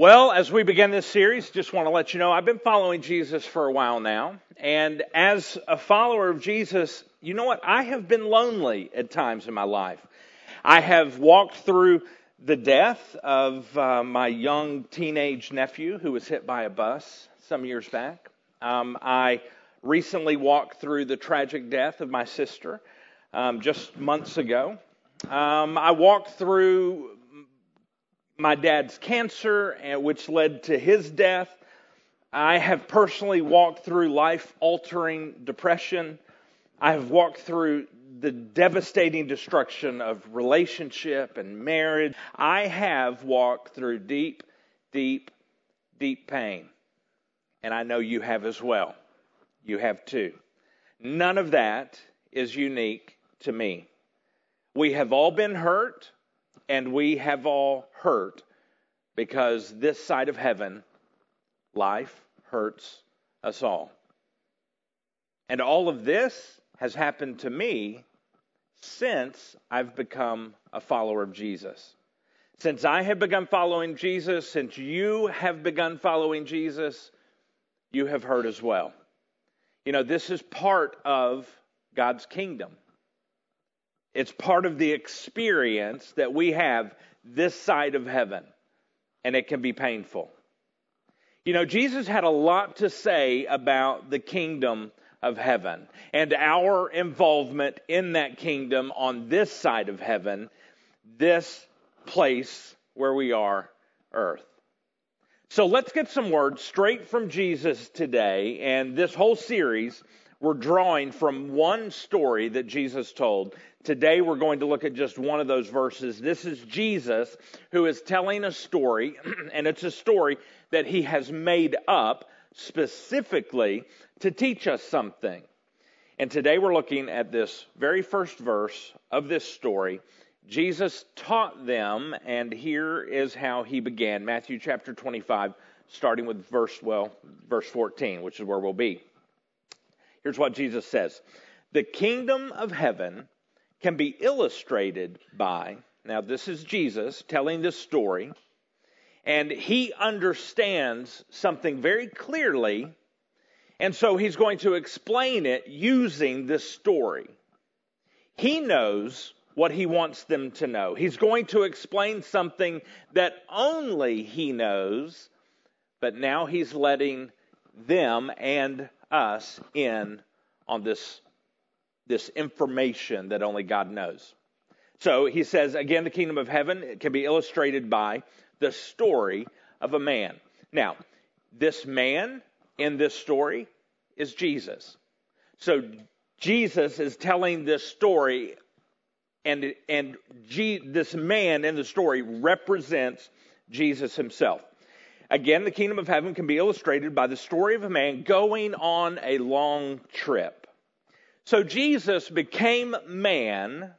Well, as we begin this series, just want to let you know I've been following Jesus for a while now. And as a follower of Jesus, you know what? I have been lonely at times in my life. I have walked through the death of uh, my young teenage nephew who was hit by a bus some years back. Um, I recently walked through the tragic death of my sister um, just months ago. Um, I walked through my dad's cancer, eh, which led to his death. I have personally walked through life altering depression. I have walked through the devastating destruction of relationship and marriage. I have walked through deep, deep, deep pain. And I know you have as well. You have too. None of that is unique to me. We have all been hurt and we have all hurt because this side of heaven, life hurts us all. And all of this has happened to me since I've become a follower of Jesus. Since I have begun following Jesus, since you have begun following Jesus, you have heard as well. You know, this is part of God's kingdom. It's part of the experience that we have this side of heaven, and it can be painful. You know, Jesus had a lot to say about the kingdom of heaven and our involvement in that kingdom on this side of heaven, this place where we are, earth. So let's get some words straight from Jesus today. And this whole series, we're drawing from one story that Jesus told Today we're going to look at just one of those verses. This is Jesus who is telling a story, and it's a story that he has made up specifically to teach us something. And today we're looking at this very first verse of this story. Jesus taught them, and here is how he began. Matthew chapter 25, starting with verse, well, verse 14, which is where we'll be. Here's what Jesus says The kingdom of heaven can be illustrated by, now this is Jesus telling this story, and he understands something very clearly, and so he's going to explain it using this story. He knows what he wants them to know. He's going to explain something that only he knows, but now he's letting them and us in on this this information that only God knows. So he says, again, the kingdom of heaven can be illustrated by the story of a man. Now, this man in this story is Jesus. So Jesus is telling this story, and, and G, this man in the story represents Jesus himself. Again, the kingdom of heaven can be illustrated by the story of a man going on a long trip. So Jesus became man.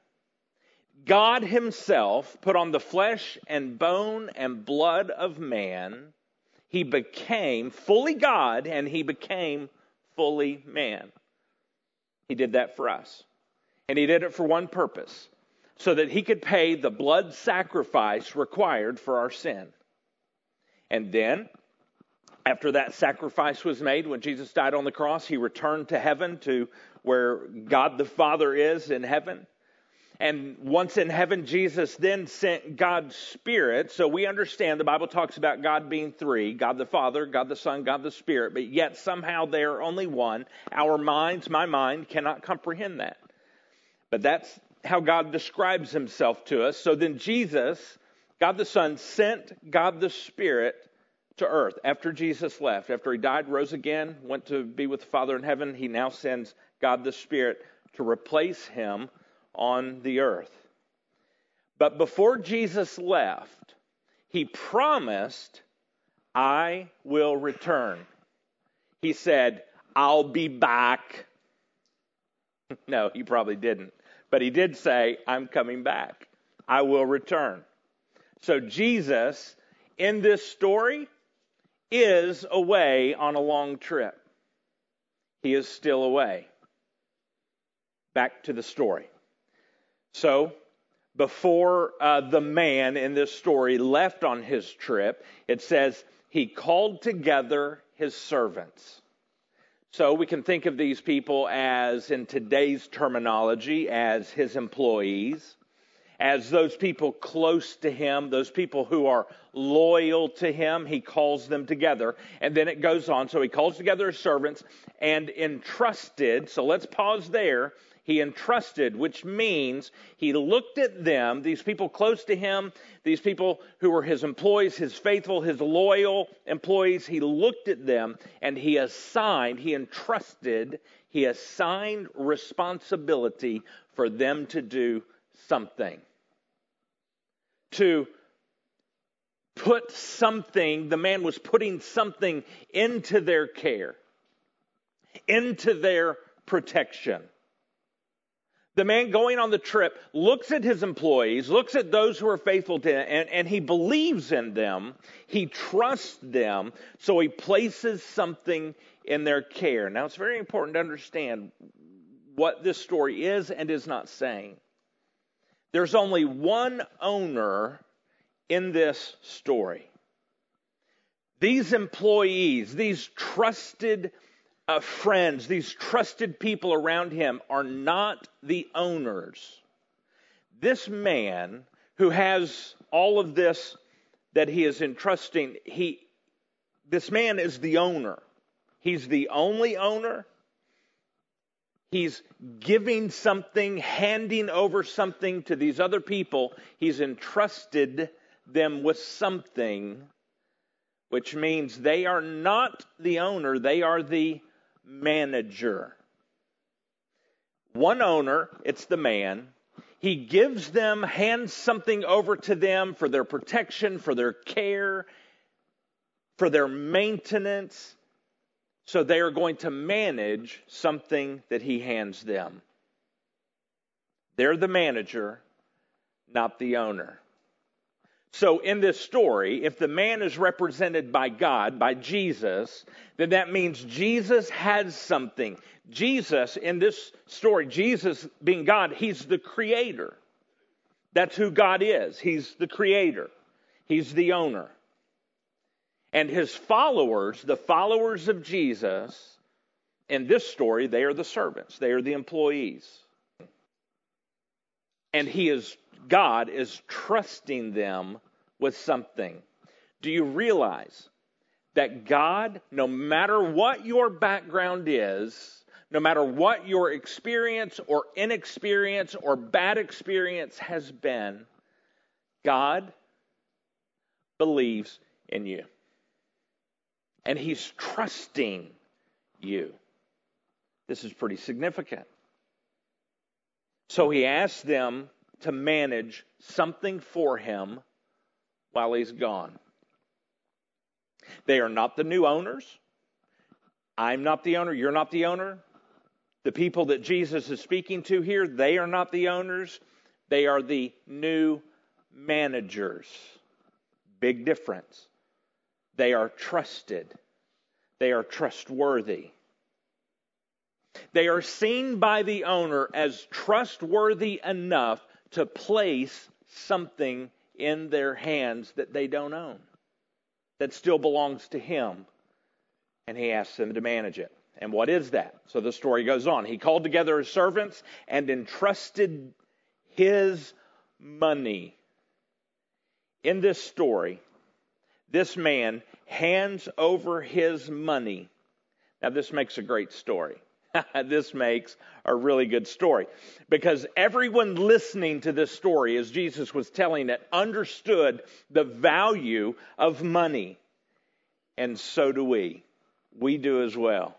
God Himself put on the flesh and bone and blood of man. He became fully God and He became fully man. He did that for us. And He did it for one purpose so that He could pay the blood sacrifice required for our sin. And then, after that sacrifice was made, when Jesus died on the cross, He returned to heaven to where God the Father is in heaven. And once in heaven, Jesus then sent God's Spirit. So we understand the Bible talks about God being three God the Father, God the Son, God the Spirit, but yet somehow they are only one. Our minds, my mind, cannot comprehend that. But that's how God describes himself to us. So then Jesus, God the Son, sent God the Spirit to earth after Jesus left. After he died, rose again, went to be with the Father in heaven, he now sends God the Spirit to replace him on the earth. But before Jesus left, he promised, I will return. He said, I'll be back. no, he probably didn't. But he did say, I'm coming back. I will return. So Jesus, in this story, is away on a long trip. He is still away back to the story. So, before uh, the man in this story left on his trip, it says he called together his servants. So we can think of these people as, in today's terminology, as his employees, as those people close to him, those people who are loyal to him. He calls them together. And then it goes on. So he calls together his servants and entrusted. So let's pause there he entrusted, which means he looked at them, these people close to him, these people who were his employees, his faithful, his loyal employees. He looked at them and he assigned, he entrusted, he assigned responsibility for them to do something. To put something, the man was putting something into their care, into their protection. The man going on the trip looks at his employees, looks at those who are faithful to him, and, and he believes in them. He trusts them, so he places something in their care. Now, it's very important to understand what this story is and is not saying. There's only one owner in this story. These employees, these trusted uh, friends, these trusted people around him, are not the owners. This man who has all of this that he is entrusting, he, this man is the owner. He's the only owner. He's giving something, handing over something to these other people. He's entrusted them with something, which means they are not the owner, they are the manager. One owner, it's the man. He gives them, hands something over to them for their protection, for their care, for their maintenance. So they are going to manage something that he hands them. They're the manager, not the owner. So, in this story, if the man is represented by God, by Jesus, then that means Jesus has something. Jesus, in this story, Jesus being God, he's the creator. That's who God is. He's the creator, he's the owner. And his followers, the followers of Jesus, in this story, they are the servants, they are the employees. And he is God is trusting them with something. Do you realize that God, no matter what your background is, no matter what your experience or inexperience or bad experience has been, God believes in you. And He's trusting you. This is pretty significant. So He asked them to manage something for him while he's gone. They are not the new owners. I'm not the owner. You're not the owner. The people that Jesus is speaking to here, they are not the owners. They are the new managers. Big difference. They are trusted. They are trustworthy. They are seen by the owner as trustworthy enough to place something in their hands that they don't own, that still belongs to him. And he asks them to manage it. And what is that? So the story goes on. He called together his servants and entrusted his money. In this story, this man hands over his money. Now, this makes a great story. this makes a really good story because everyone listening to this story, as Jesus was telling it, understood the value of money. And so do we. We do as well.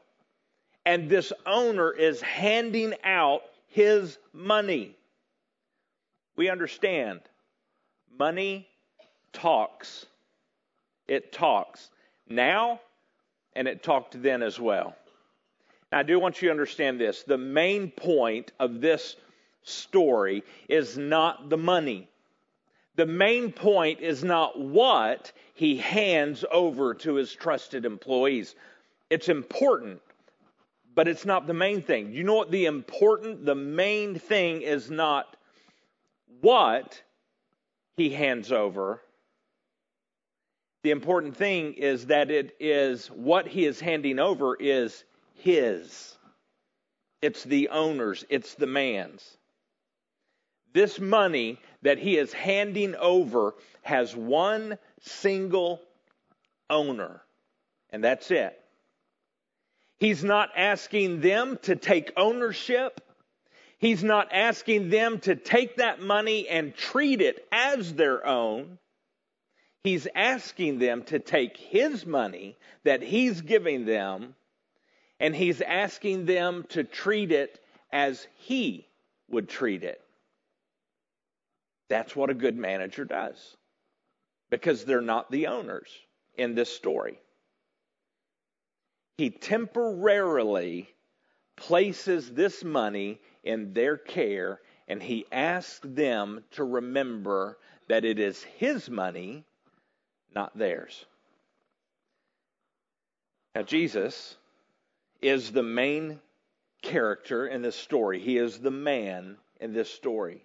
And this owner is handing out his money. We understand money talks. It talks now and it talked then as well. Now, I do want you to understand this. The main point of this story is not the money. The main point is not what he hands over to his trusted employees. It's important, but it's not the main thing. You know what the important, the main thing is not what he hands over. The important thing is that it is what he is handing over is his. It's the owner's, it's the man's. This money that he is handing over has one single owner, and that's it. He's not asking them to take ownership. He's not asking them to take that money and treat it as their own. He's asking them to take his money that he's giving them and he's asking them to treat it as he would treat it. That's what a good manager does because they're not the owners in this story. He temporarily places this money in their care and he asks them to remember that it is his money, not theirs. Now, Jesus is the main character in this story. He is the man in this story.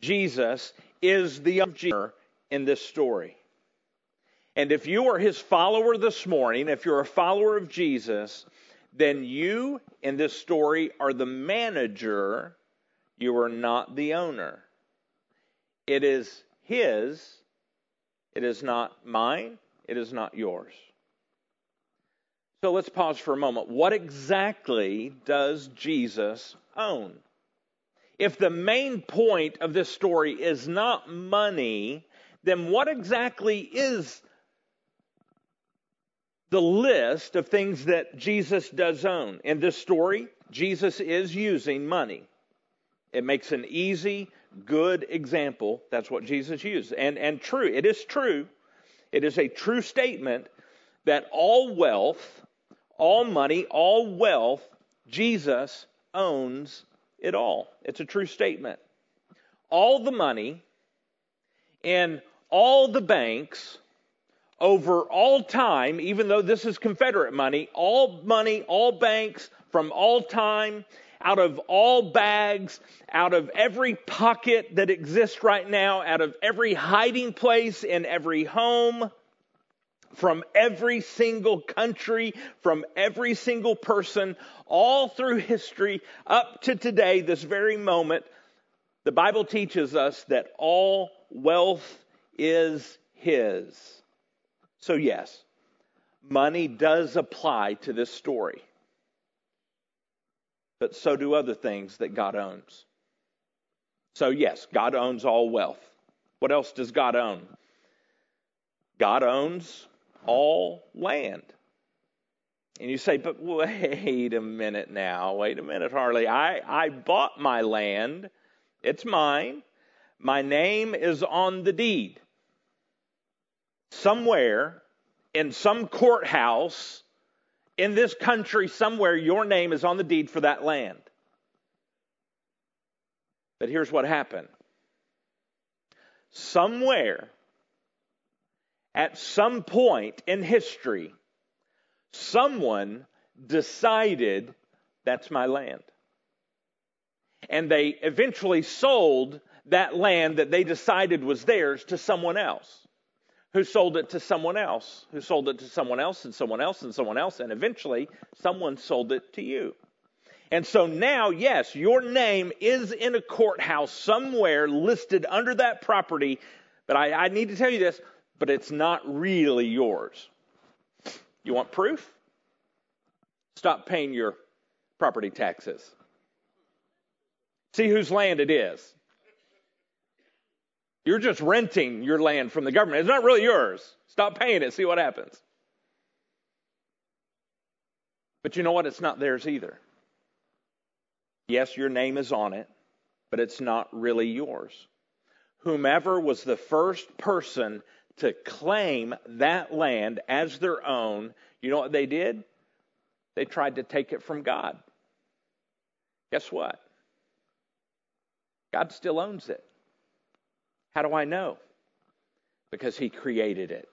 Jesus is the owner in this story. And if you are his follower this morning, if you're a follower of Jesus, then you in this story are the manager. You are not the owner. It is his. It is not mine. It is not yours. So let's pause for a moment. What exactly does Jesus own? If the main point of this story is not money, then what exactly is the list of things that Jesus does own? In this story, Jesus is using money. It makes an easy, good example. That's what Jesus used. And, and true, it is true. It is a true statement that all wealth, all money, all wealth, Jesus owns it all. It's a true statement. All the money in all the banks over all time, even though this is Confederate money, all money, all banks from all time, out of all bags, out of every pocket that exists right now, out of every hiding place in every home, from every single country, from every single person, all through history, up to today, this very moment, the Bible teaches us that all wealth is His. So, yes, money does apply to this story, but so do other things that God owns. So, yes, God owns all wealth. What else does God own? God owns all land. And you say, but wait a minute now, wait a minute, Harley. I, I bought my land, it's mine. My name is on the deed. Somewhere in some courthouse in this country, somewhere, your name is on the deed for that land. But here's what happened somewhere at some point in history, someone decided that's my land. And they eventually sold that land that they decided was theirs to someone else, who sold it to someone else, who sold it to someone else, and someone else, and someone else, and eventually someone sold it to you. And so now, yes, your name is in a courthouse somewhere listed under that property. But I, I need to tell you this but it's not really yours. You want proof? Stop paying your property taxes. See whose land it is. You're just renting your land from the government. It's not really yours. Stop paying it, see what happens. But you know what? It's not theirs either. Yes, your name is on it, but it's not really yours. Whomever was the first person to claim that land as their own, you know what they did? They tried to take it from God. Guess what? God still owns it. How do I know? Because He created it.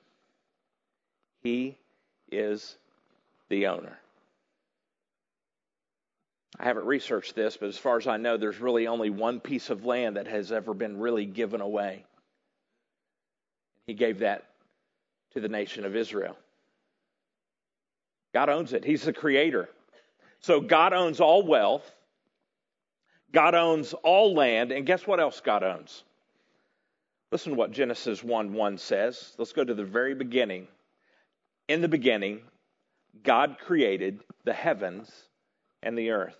He is the owner. I haven't researched this, but as far as I know, there's really only one piece of land that has ever been really given away. He gave that to the nation of Israel. God owns it, He's the creator. So God owns all wealth, God owns all land, and guess what else God owns? Listen to what Genesis 1 1 says. Let's go to the very beginning. In the beginning, God created the heavens and the earth.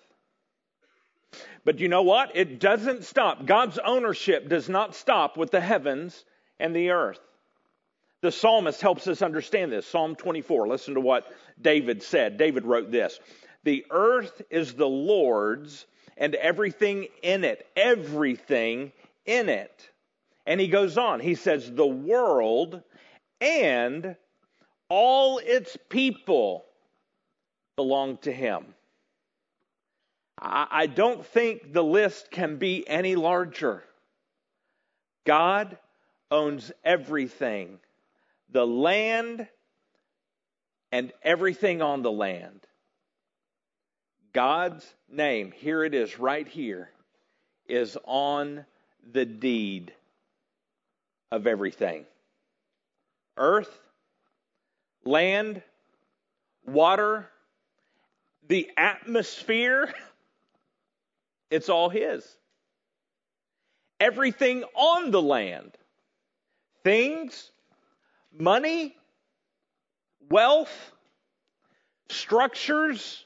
But you know what? It doesn't stop. God's ownership does not stop with the heavens and the earth. The psalmist helps us understand this. Psalm 24, listen to what David said. David wrote this The earth is the Lord's and everything in it, everything in it. And he goes on, he says, The world and all its people belong to him. I don't think the list can be any larger. God owns everything the land and everything on the land. God's name, here it is right here, is on the deed of everything earth, land, water, the atmosphere. It's all His. Everything on the land, things, money, wealth, structures,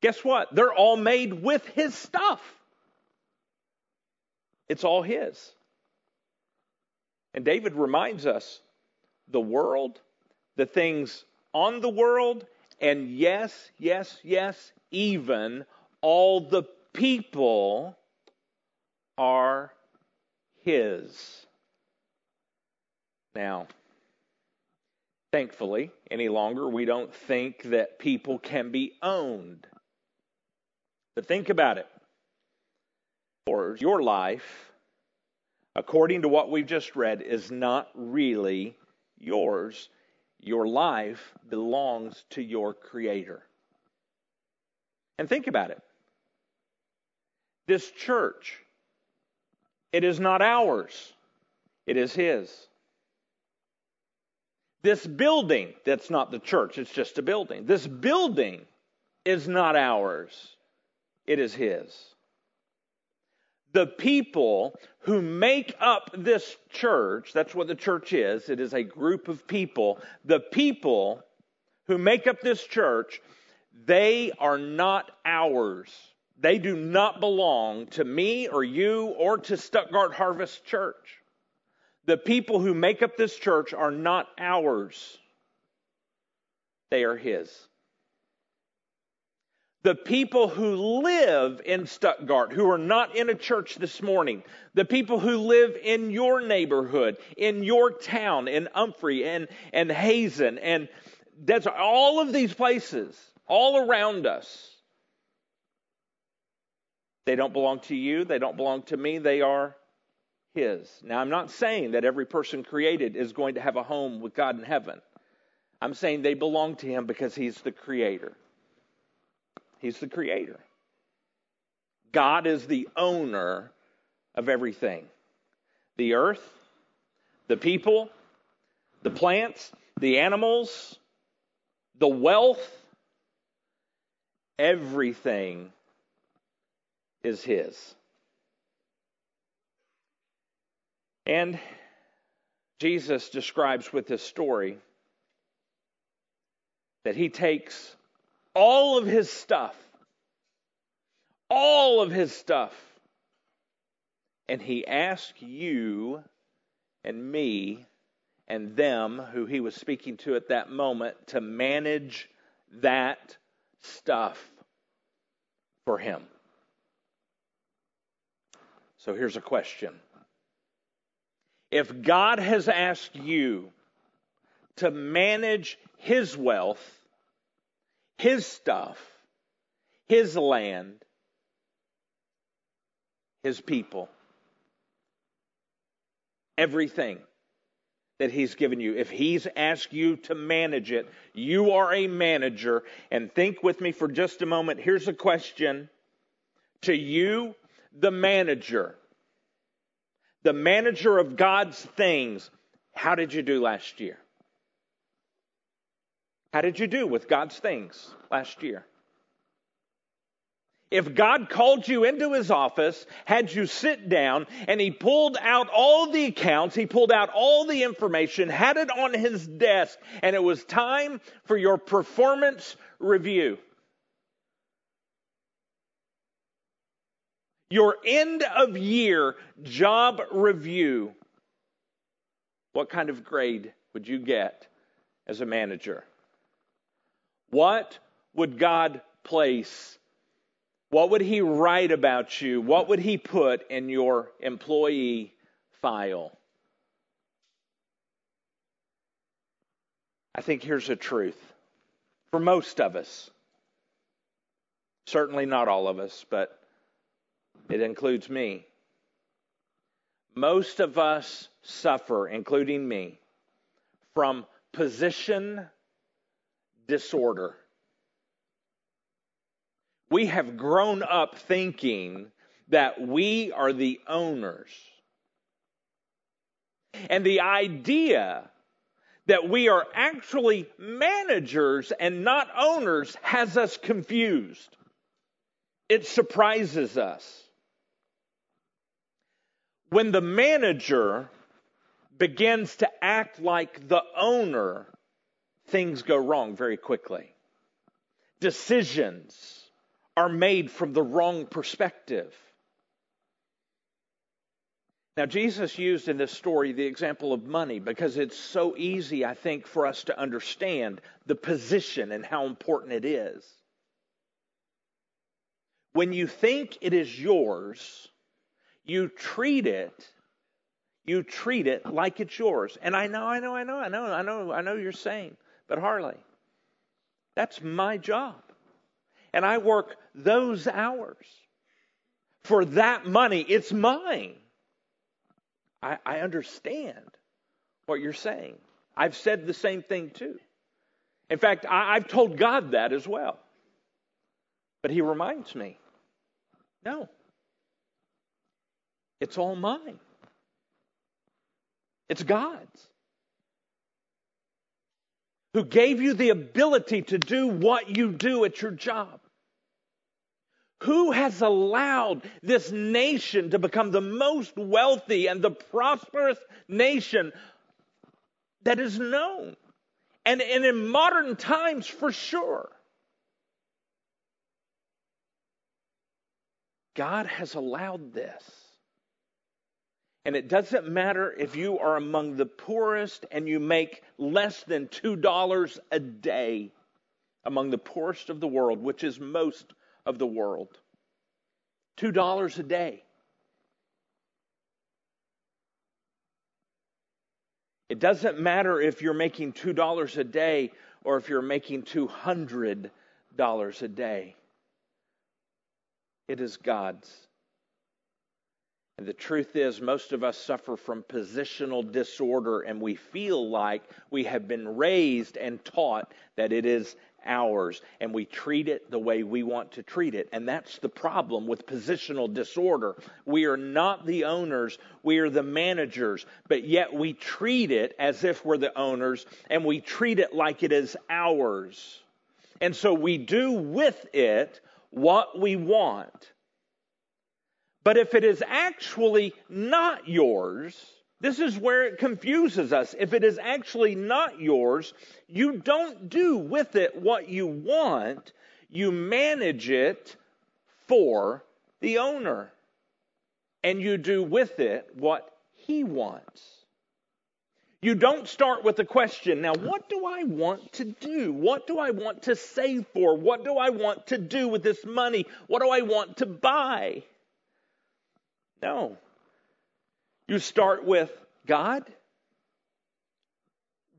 guess what? They're all made with His stuff. It's all His. And David reminds us the world, the things on the world, and yes, yes, yes, even all the people are His. Now, thankfully, any longer we don't think that people can be owned. But think about it. For your life, according to what we've just read, is not really yours. Your life belongs to your Creator. And think about it. This church, it is not ours, it is His. This building, that's not the church, it's just a building. This building is not ours, it is His. The people who make up this church, that's what the church is, it is a group of people. The people who make up this church, they are not ours. They do not belong to me or you or to Stuttgart Harvest Church. The people who make up this church are not ours, they are His. The people who live in Stuttgart, who are not in a church this morning, the people who live in your neighborhood, in your town, in Humphrey and, and Hazen, and that's all of these places, all around us, they don't belong to you, they don't belong to me, they are His. Now, I'm not saying that every person created is going to have a home with God in heaven. I'm saying they belong to Him because He's the Creator. He's the Creator. God is the owner of everything the earth, the people, the plants, the animals, the wealth, everything is his. And Jesus describes with this story that he takes all of his stuff, all of his stuff, and he asked you and me and them who he was speaking to at that moment to manage that stuff for him. So here's a question. If God has asked you to manage His wealth, His stuff, His land, His people, everything, that He's given you. If He's asked you to manage it, you are a manager. And think with me for just a moment. Here's a question to you, the manager, the manager of God's things. How did you do last year? How did you do with God's things last year? If God called you into his office, had you sit down, and he pulled out all the accounts, he pulled out all the information, had it on his desk, and it was time for your performance review. Your end of year job review. What kind of grade would you get as a manager? What would God place? What would He write about you? What would He put in your employee file? I think here's the truth for most of us. Certainly not all of us, but it includes me. Most of us suffer, including me, from position disorder. We have grown up thinking that we are the owners. And the idea that we are actually managers and not owners has us confused. It surprises us. When the manager begins to act like the owner, things go wrong very quickly. Decisions are made from the wrong perspective. Now, Jesus used in this story the example of money because it's so easy, I think, for us to understand the position and how important it is. When you think it is yours, you treat it you treat it like it's yours. And I know, I know, I know, I know, I know, I know you're saying, but Harley, that's my job. And I work those hours. For that money, it's mine. I, I understand what you're saying. I've said the same thing too. In fact, I, I've told God that as well. But He reminds me no, it's all mine. It's God's. Who gave you the ability to do what you do at your job? Who has allowed this nation to become the most wealthy and the prosperous nation that is known? And, and in modern times, for sure. God has allowed this. And it doesn't matter if you are among the poorest and you make less than $2 a day, among the poorest of the world, which is most of the world. $2 a day. It doesn't matter if you're making $2 a day or if you're making $200 a day. It is God's. And the truth is, most of us suffer from positional disorder, and we feel like we have been raised and taught that it is ours, and we treat it the way we want to treat it. And that's the problem with positional disorder. We are not the owners, we are the managers, but yet we treat it as if we're the owners, and we treat it like it is ours. And so we do with it what we want. But if it is actually not yours, this is where it confuses us. If it is actually not yours, you don't do with it what you want, you manage it for the owner. And you do with it what he wants. You don't start with the question, now, what do I want to do? What do I want to save for? What do I want to do with this money? What do I want to buy? No. You start with God.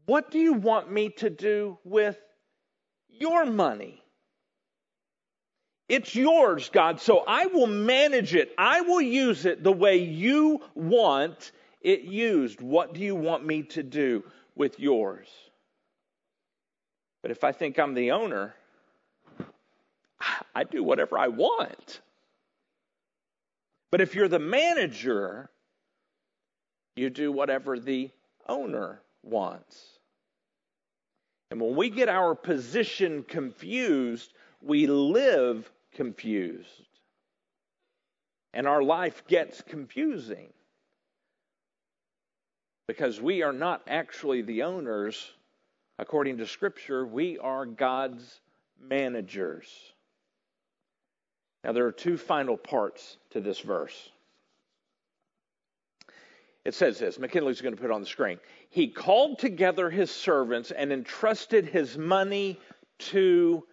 What do you want me to do with your money? It's yours, God, so I will manage it. I will use it the way you want it used? What do you want me to do with yours? But if I think I'm the owner, I do whatever I want. But if you're the manager, you do whatever the owner wants. And when we get our position confused, we live confused. And our life gets confusing because we are not actually the owners. According to Scripture, we are God's managers. Now, there are two final parts to this verse. It says this McKinley's going to put it on the screen. He called together his servants and entrusted his money to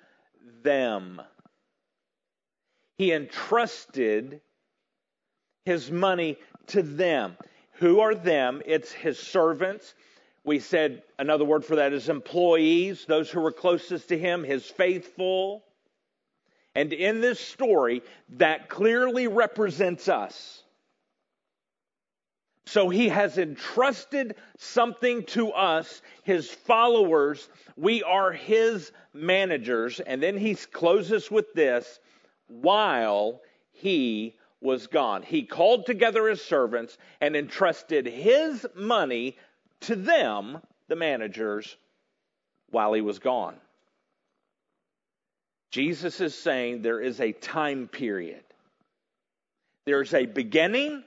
them. He entrusted his money to them. Who are them? It's his servants. We said another word for that is employees, those who were closest to him, his faithful. And in this story, that clearly represents us. So he has entrusted something to us, his followers. We are his managers. And then he closes with this while he was gone. He called together his servants and entrusted his money to them, the managers, while he was gone. Jesus is saying there is a time period. There's a beginning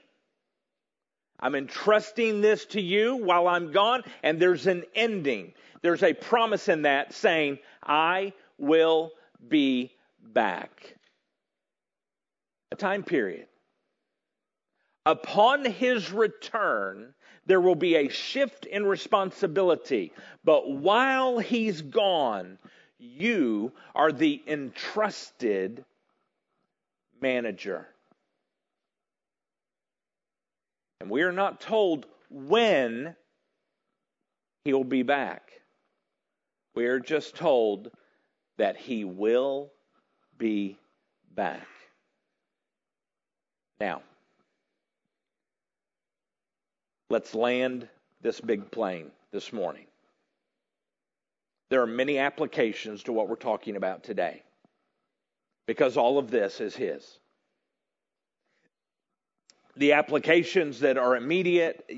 I'm entrusting this to you while I'm gone, and there's an ending. There's a promise in that saying, I will be back. A time period. Upon his return, there will be a shift in responsibility. But while he's gone, you are the entrusted manager. And we are not told when he will be back. We are just told that he will be back. Now, let's land this big plane this morning. There are many applications to what we're talking about today because all of this is his the applications that are immediate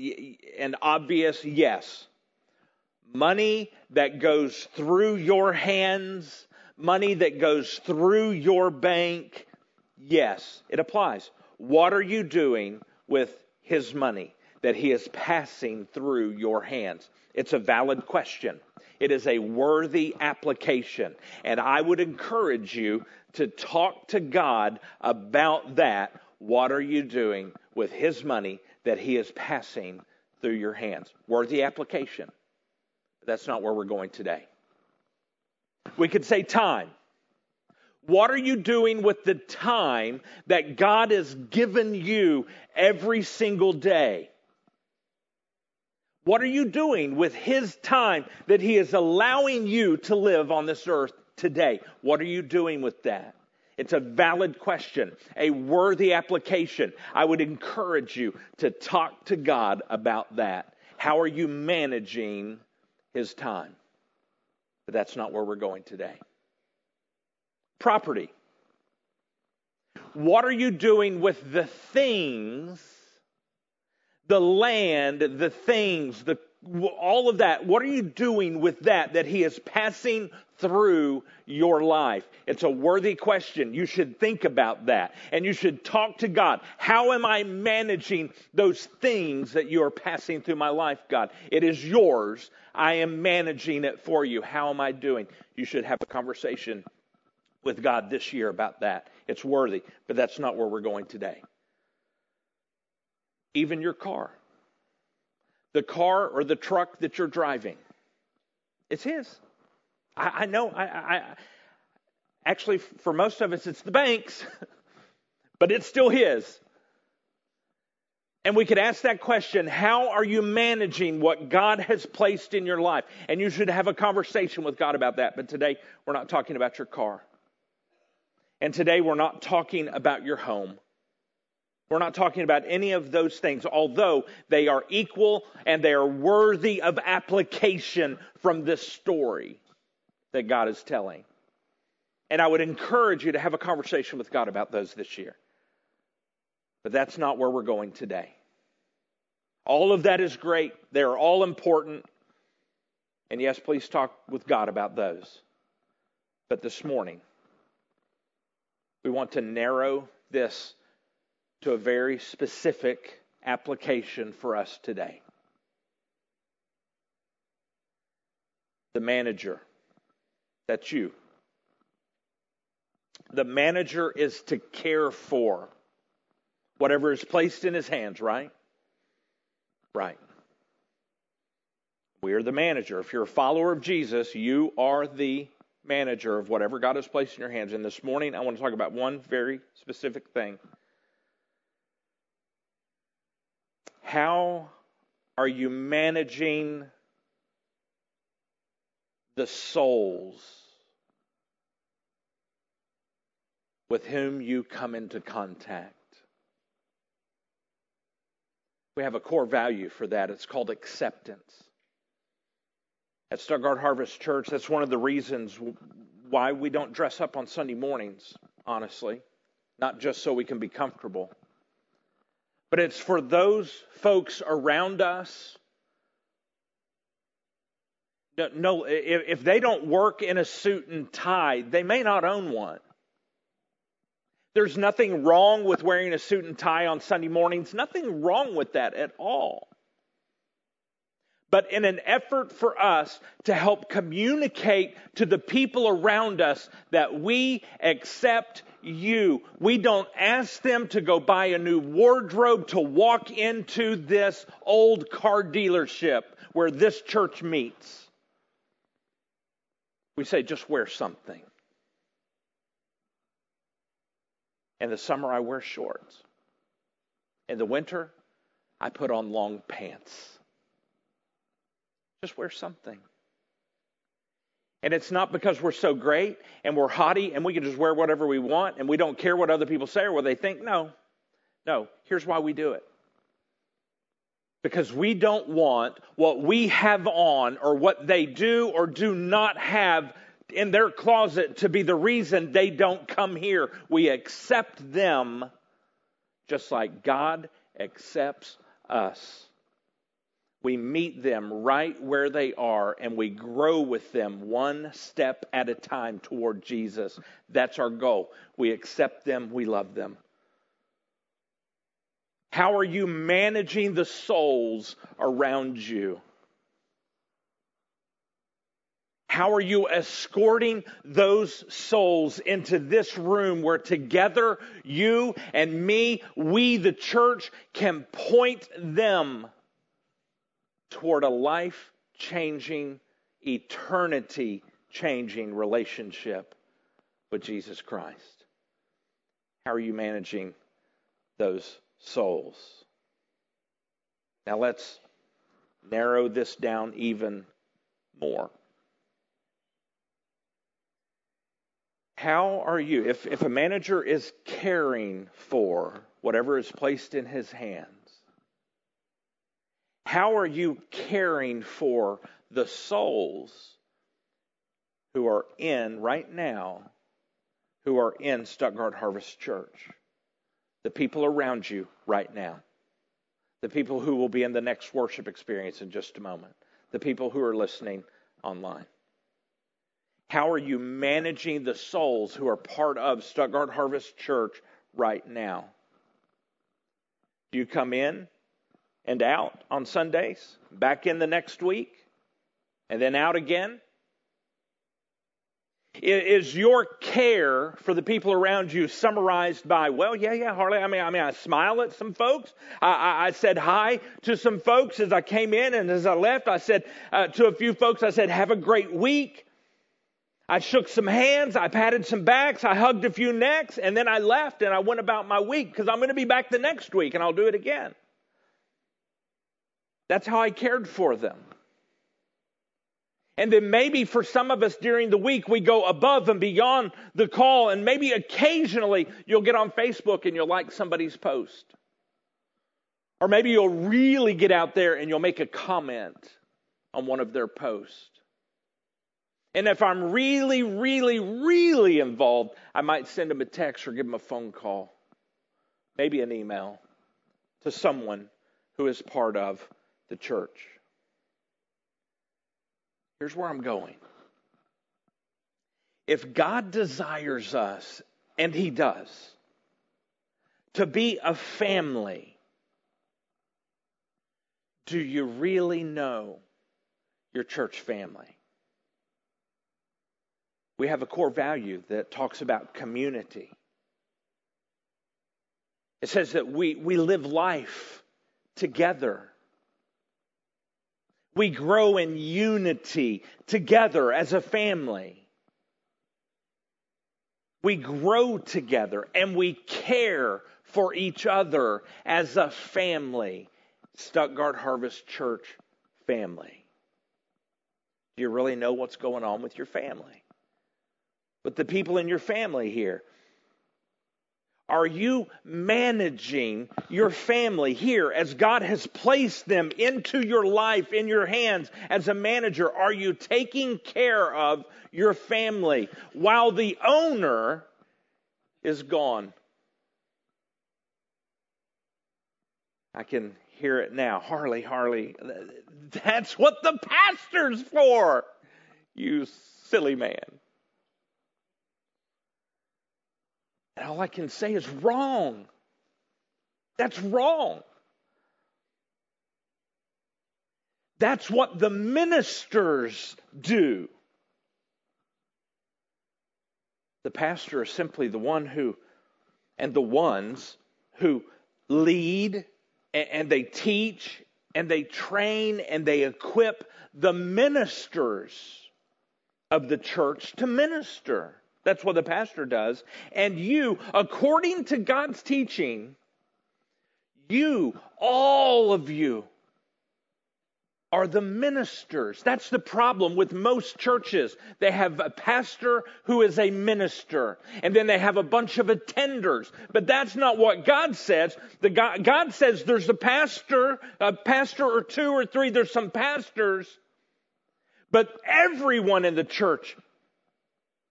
and obvious, yes. Money that goes through your hands, money that goes through your bank, yes, it applies. What are you doing with his money that he is passing through your hands? It's a valid question. It is a worthy application. And I would encourage you to talk to God about that. What are you doing with his money that he is passing through your hands. Worthy application. That's not where we're going today. We could say time. What are you doing with the time that God has given you every single day? What are you doing with His time that He is allowing you to live on this earth today? What are you doing with that? It's a valid question, a worthy application. I would encourage you to talk to God about that. How are you managing His time? But that's not where we're going today. Property. What are you doing with the things, the land, the things, the all of that, what are you doing with that that He is passing through your life? It's a worthy question. You should think about that and you should talk to God. How am I managing those things that you are passing through my life, God? It is yours. I am managing it for you. How am I doing? You should have a conversation with God this year about that. It's worthy, but that's not where we're going today. Even your car the car or the truck that you're driving. It's His. I, I know. I, I, actually, for most of us, it's the bank's, but it's still His. And we could ask that question how are you managing what God has placed in your life? And you should have a conversation with God about that. But today, we're not talking about your car. And today, we're not talking about your home. We're not talking about any of those things, although they are equal and they are worthy of application from this story that God is telling. And I would encourage you to have a conversation with God about those this year. But that's not where we're going today. All of that is great. They're all important. And yes, please talk with God about those. But this morning, we want to narrow this to a very specific application for us today. The manager, that's you. The manager is to care for whatever is placed in his hands, right? Right. We are the manager. If you're a follower of Jesus, you are the manager of whatever God has placed in your hands. And this morning, I want to talk about one very specific thing. How are you managing the souls with whom you come into contact? We have a core value for that. It's called acceptance. At Stuttgart Harvest Church, that's one of the reasons why we don't dress up on Sunday mornings, honestly. Not just so we can be comfortable, but it's for those folks around us. No, if they don't work in a suit and tie, they may not own one. There's nothing wrong with wearing a suit and tie on Sunday mornings, nothing wrong with that at all. But in an effort for us to help communicate to the people around us that we accept you. We don't ask them to go buy a new wardrobe to walk into this old car dealership where this church meets. We say, just wear something. In the summer, I wear shorts. In the winter, I put on long pants. Just wear something. And it's not because we're so great and we're haughty and we can just wear whatever we want and we don't care what other people say or what they think. No. No. Here's why we do it. Because we don't want what we have on or what they do or do not have in their closet to be the reason they don't come here. We accept them just like God accepts us. We meet them right where they are and we grow with them one step at a time toward Jesus. That's our goal. We accept them, we love them. How are you managing the souls around you? How are you escorting those souls into this room where together you and me, we, the church, can point them toward a life changing, eternity changing relationship with Jesus Christ? How are you managing those souls? Now let's narrow this down even more. How are you, if, if a manager is caring for whatever is placed in his hands, how are you caring for the souls who are in right now, who are in Stuttgart Harvest Church? The people around you right now. The people who will be in the next worship experience in just a moment. The people who are listening online. How are you managing the souls who are part of Stuttgart Harvest Church right now? Do you come in and out on Sundays, back in the next week, and then out again? Is your care for the people around you summarized by, well, yeah, yeah, Harley. I mean, I mean, I smile at some folks. I, I, I said hi to some folks as I came in, and as I left, I said uh, to a few folks, I said, have a great week. I shook some hands, I patted some backs, I hugged a few necks, and then I left and I went about my week because I'm going to be back the next week and I'll do it again. That's how I cared for them. And then maybe for some of us during the week, we go above and beyond the call, and maybe occasionally you'll get on Facebook and you'll like somebody's post. Or maybe you'll really get out there and you'll make a comment on one of their posts. And if I'm really, really, really involved, I might send them a text or give them a phone call, maybe an email to someone who is part of the church. Here's where I'm going. If God desires us, and He does, to be a family, do you really know your church family? We have a core value that talks about community. It says that we, we live life together. We grow in unity together as a family. We grow together and we care for each other as a family. Stuttgart Harvest Church family. Do you really know what's going on with your family? With the people in your family here? Are you managing your family here as God has placed them into your life, in your hands as a manager? Are you taking care of your family while the owner is gone? I can hear it now. Harley, Harley, that's what the pastor's for, you silly man. And all I can say is wrong. That's wrong. That's what the ministers do. The pastor is simply the one who, and the ones who lead and they teach and they train and they equip the ministers of the church to minister. That's what the pastor does. And you, according to God's teaching, you, all of you, are the ministers. That's the problem with most churches. They have a pastor who is a minister, and then they have a bunch of attenders. But that's not what God says. The God, God says there's a pastor, a pastor or two or three, there's some pastors, but everyone in the church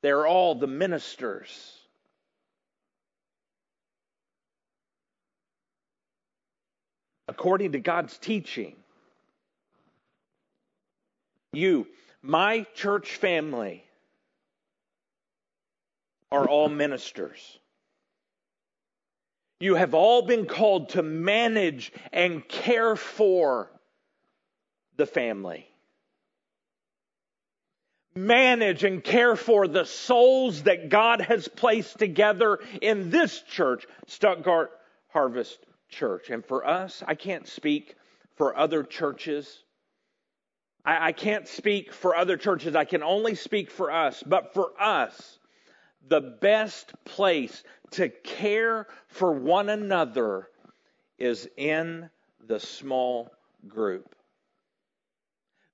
they're all the ministers. According to God's teaching, you, my church family, are all ministers. You have all been called to manage and care for the family manage and care for the souls that God has placed together in this church, Stuttgart Harvest Church. And for us, I can't speak for other churches. I, I can't speak for other churches. I can only speak for us. But for us, the best place to care for one another is in the small group.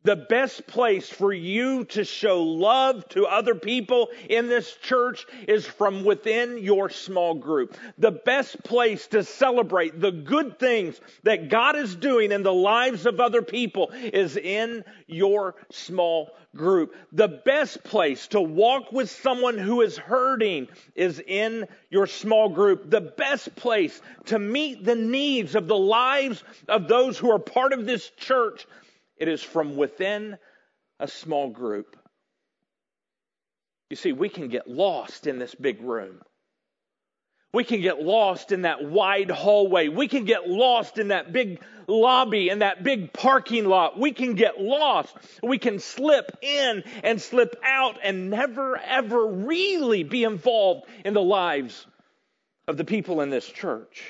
The best place for you to show love to other people in this church is from within your small group. The best place to celebrate the good things that God is doing in the lives of other people is in your small group. The best place to walk with someone who is hurting is in your small group. The best place to meet the needs of the lives of those who are part of this church it is from within a small group. You see, we can get lost in this big room. We can get lost in that wide hallway. We can get lost in that big lobby and that big parking lot. We can get lost. We can slip in and slip out and never, ever really be involved in the lives of the people in this church.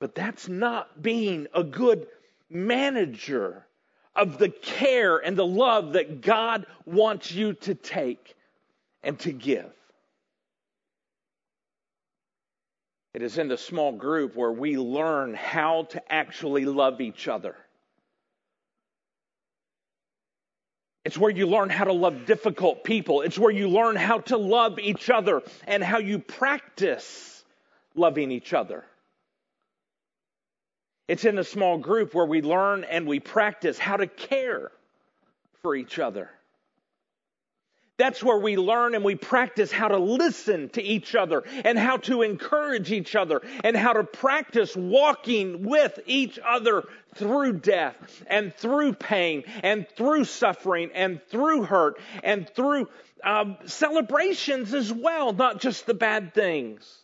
But that's not being a good manager of the care and the love that God wants you to take and to give. It is in the small group where we learn how to actually love each other. It's where you learn how to love difficult people. It's where you learn how to love each other and how you practice loving each other. It's in the small group where we learn and we practice how to care for each other. That's where we learn and we practice how to listen to each other and how to encourage each other and how to practice walking with each other through death and through pain and through suffering and through hurt and through um, celebrations as well, not just the bad things.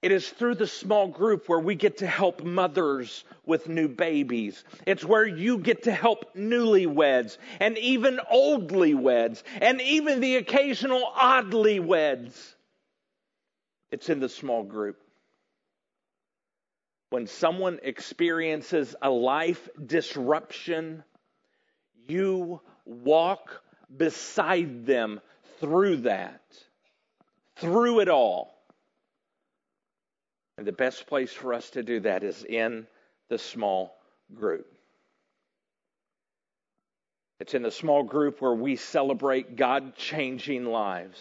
It is through the small group where we get to help mothers with new babies. It's where you get to help newlyweds and even oldly weds and even the occasional oddly weds. It's in the small group. When someone experiences a life disruption, you walk beside them through that, through it all. And the best place for us to do that is in the small group. It's in the small group where we celebrate God changing lives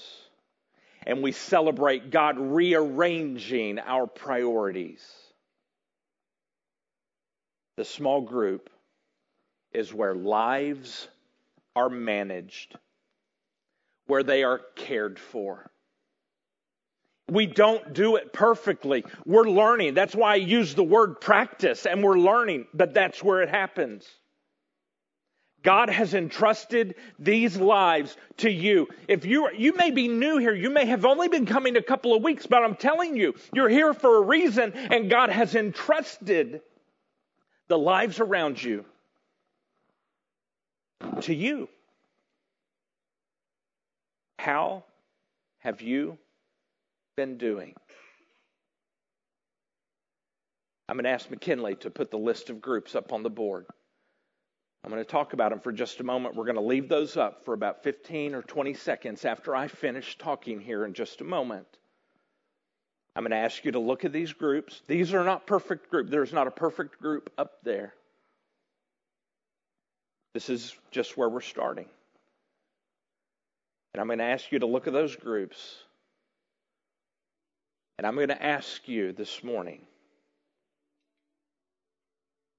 and we celebrate God rearranging our priorities. The small group is where lives are managed, where they are cared for. We don't do it perfectly. We're learning. That's why I use the word practice, and we're learning, but that's where it happens. God has entrusted these lives to you. If you you may be new here, you may have only been coming a couple of weeks, but I'm telling you, you're here for a reason and God has entrusted the lives around you to you. How have you been doing? I'm going to ask McKinley to put the list of groups up on the board. I'm going to talk about them for just a moment. We're going to leave those up for about 15 or 20 seconds after I finish talking here in just a moment. I'm going to ask you to look at these groups. These are not perfect groups. There's not a perfect group up there. This is just where we're starting. And I'm going to ask you to look at those groups and I'm going to ask you this morning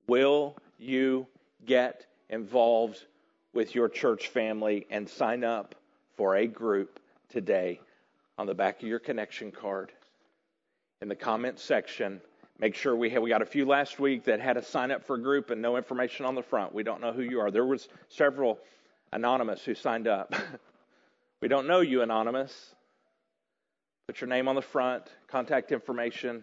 will you get involved with your church family and sign up for a group today on the back of your connection card? In the comment section, make sure we have, we got a few last week that had to sign up for a group and no information on the front. We don't know who you are. There was several anonymous who signed up. we don't know you anonymous. Put your name on the front, contact information,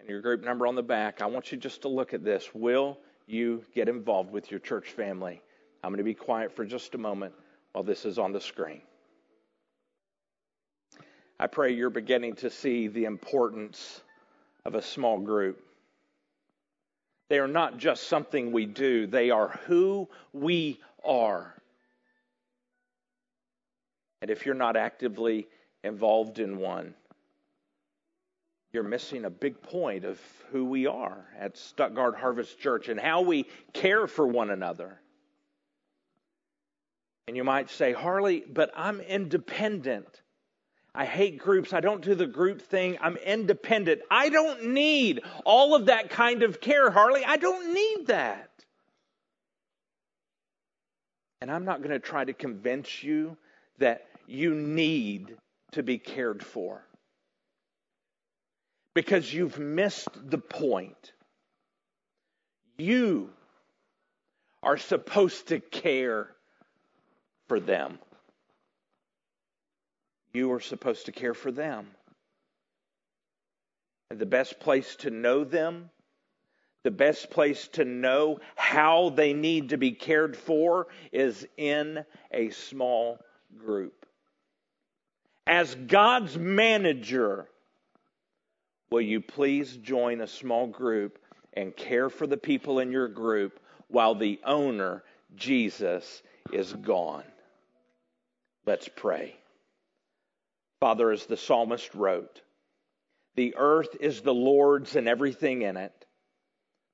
and your group number on the back. I want you just to look at this. Will you get involved with your church family? I'm going to be quiet for just a moment while this is on the screen. I pray you're beginning to see the importance of a small group. They are not just something we do, they are who we are. And if you're not actively involved in one, you're missing a big point of who we are at Stuttgart Harvest Church and how we care for one another. And you might say, Harley, but I'm independent. I hate groups. I don't do the group thing. I'm independent. I don't need all of that kind of care, Harley. I don't need that. And I'm not going to try to convince you that you need to be cared for. Because you've missed the point. You are supposed to care for them. You are supposed to care for them. And the best place to know them, the best place to know how they need to be cared for is in a small group as God's manager, will you please join a small group and care for the people in your group while the owner, Jesus, is gone? Let's pray. Father, as the psalmist wrote, the earth is the Lord's and everything in it.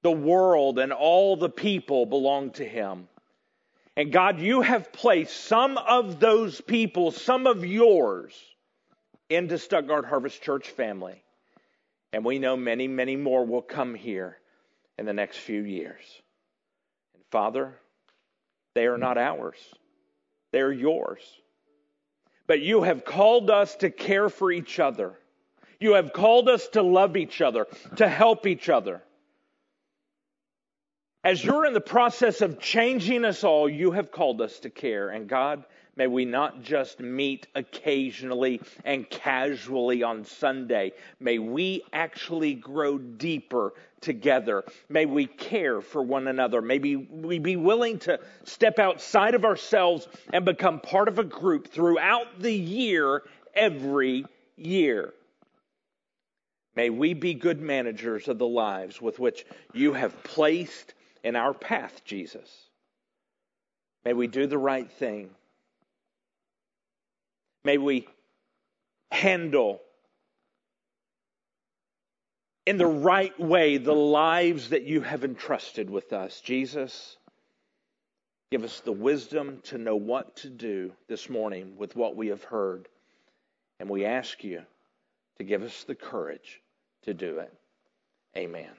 The world and all the people belong to him. And God, you have placed some of those people, some of yours, into Stuttgart Harvest Church family. And we know many, many more will come here in the next few years. And Father, they are not ours, they are yours. But you have called us to care for each other. You have called us to love each other, to help each other. As you're in the process of changing us all, you have called us to care. And God, may we not just meet occasionally and casually on Sunday. May we actually grow deeper together. May we care for one another. May we be willing to step outside of ourselves and become part of a group throughout the year, every year. May we be good managers of the lives with which you have placed in our path, Jesus. May we do the right thing. May we handle in the right way the lives that you have entrusted with us. Jesus, give us the wisdom to know what to do this morning with what we have heard. And we ask you to give us the courage to do it. Amen.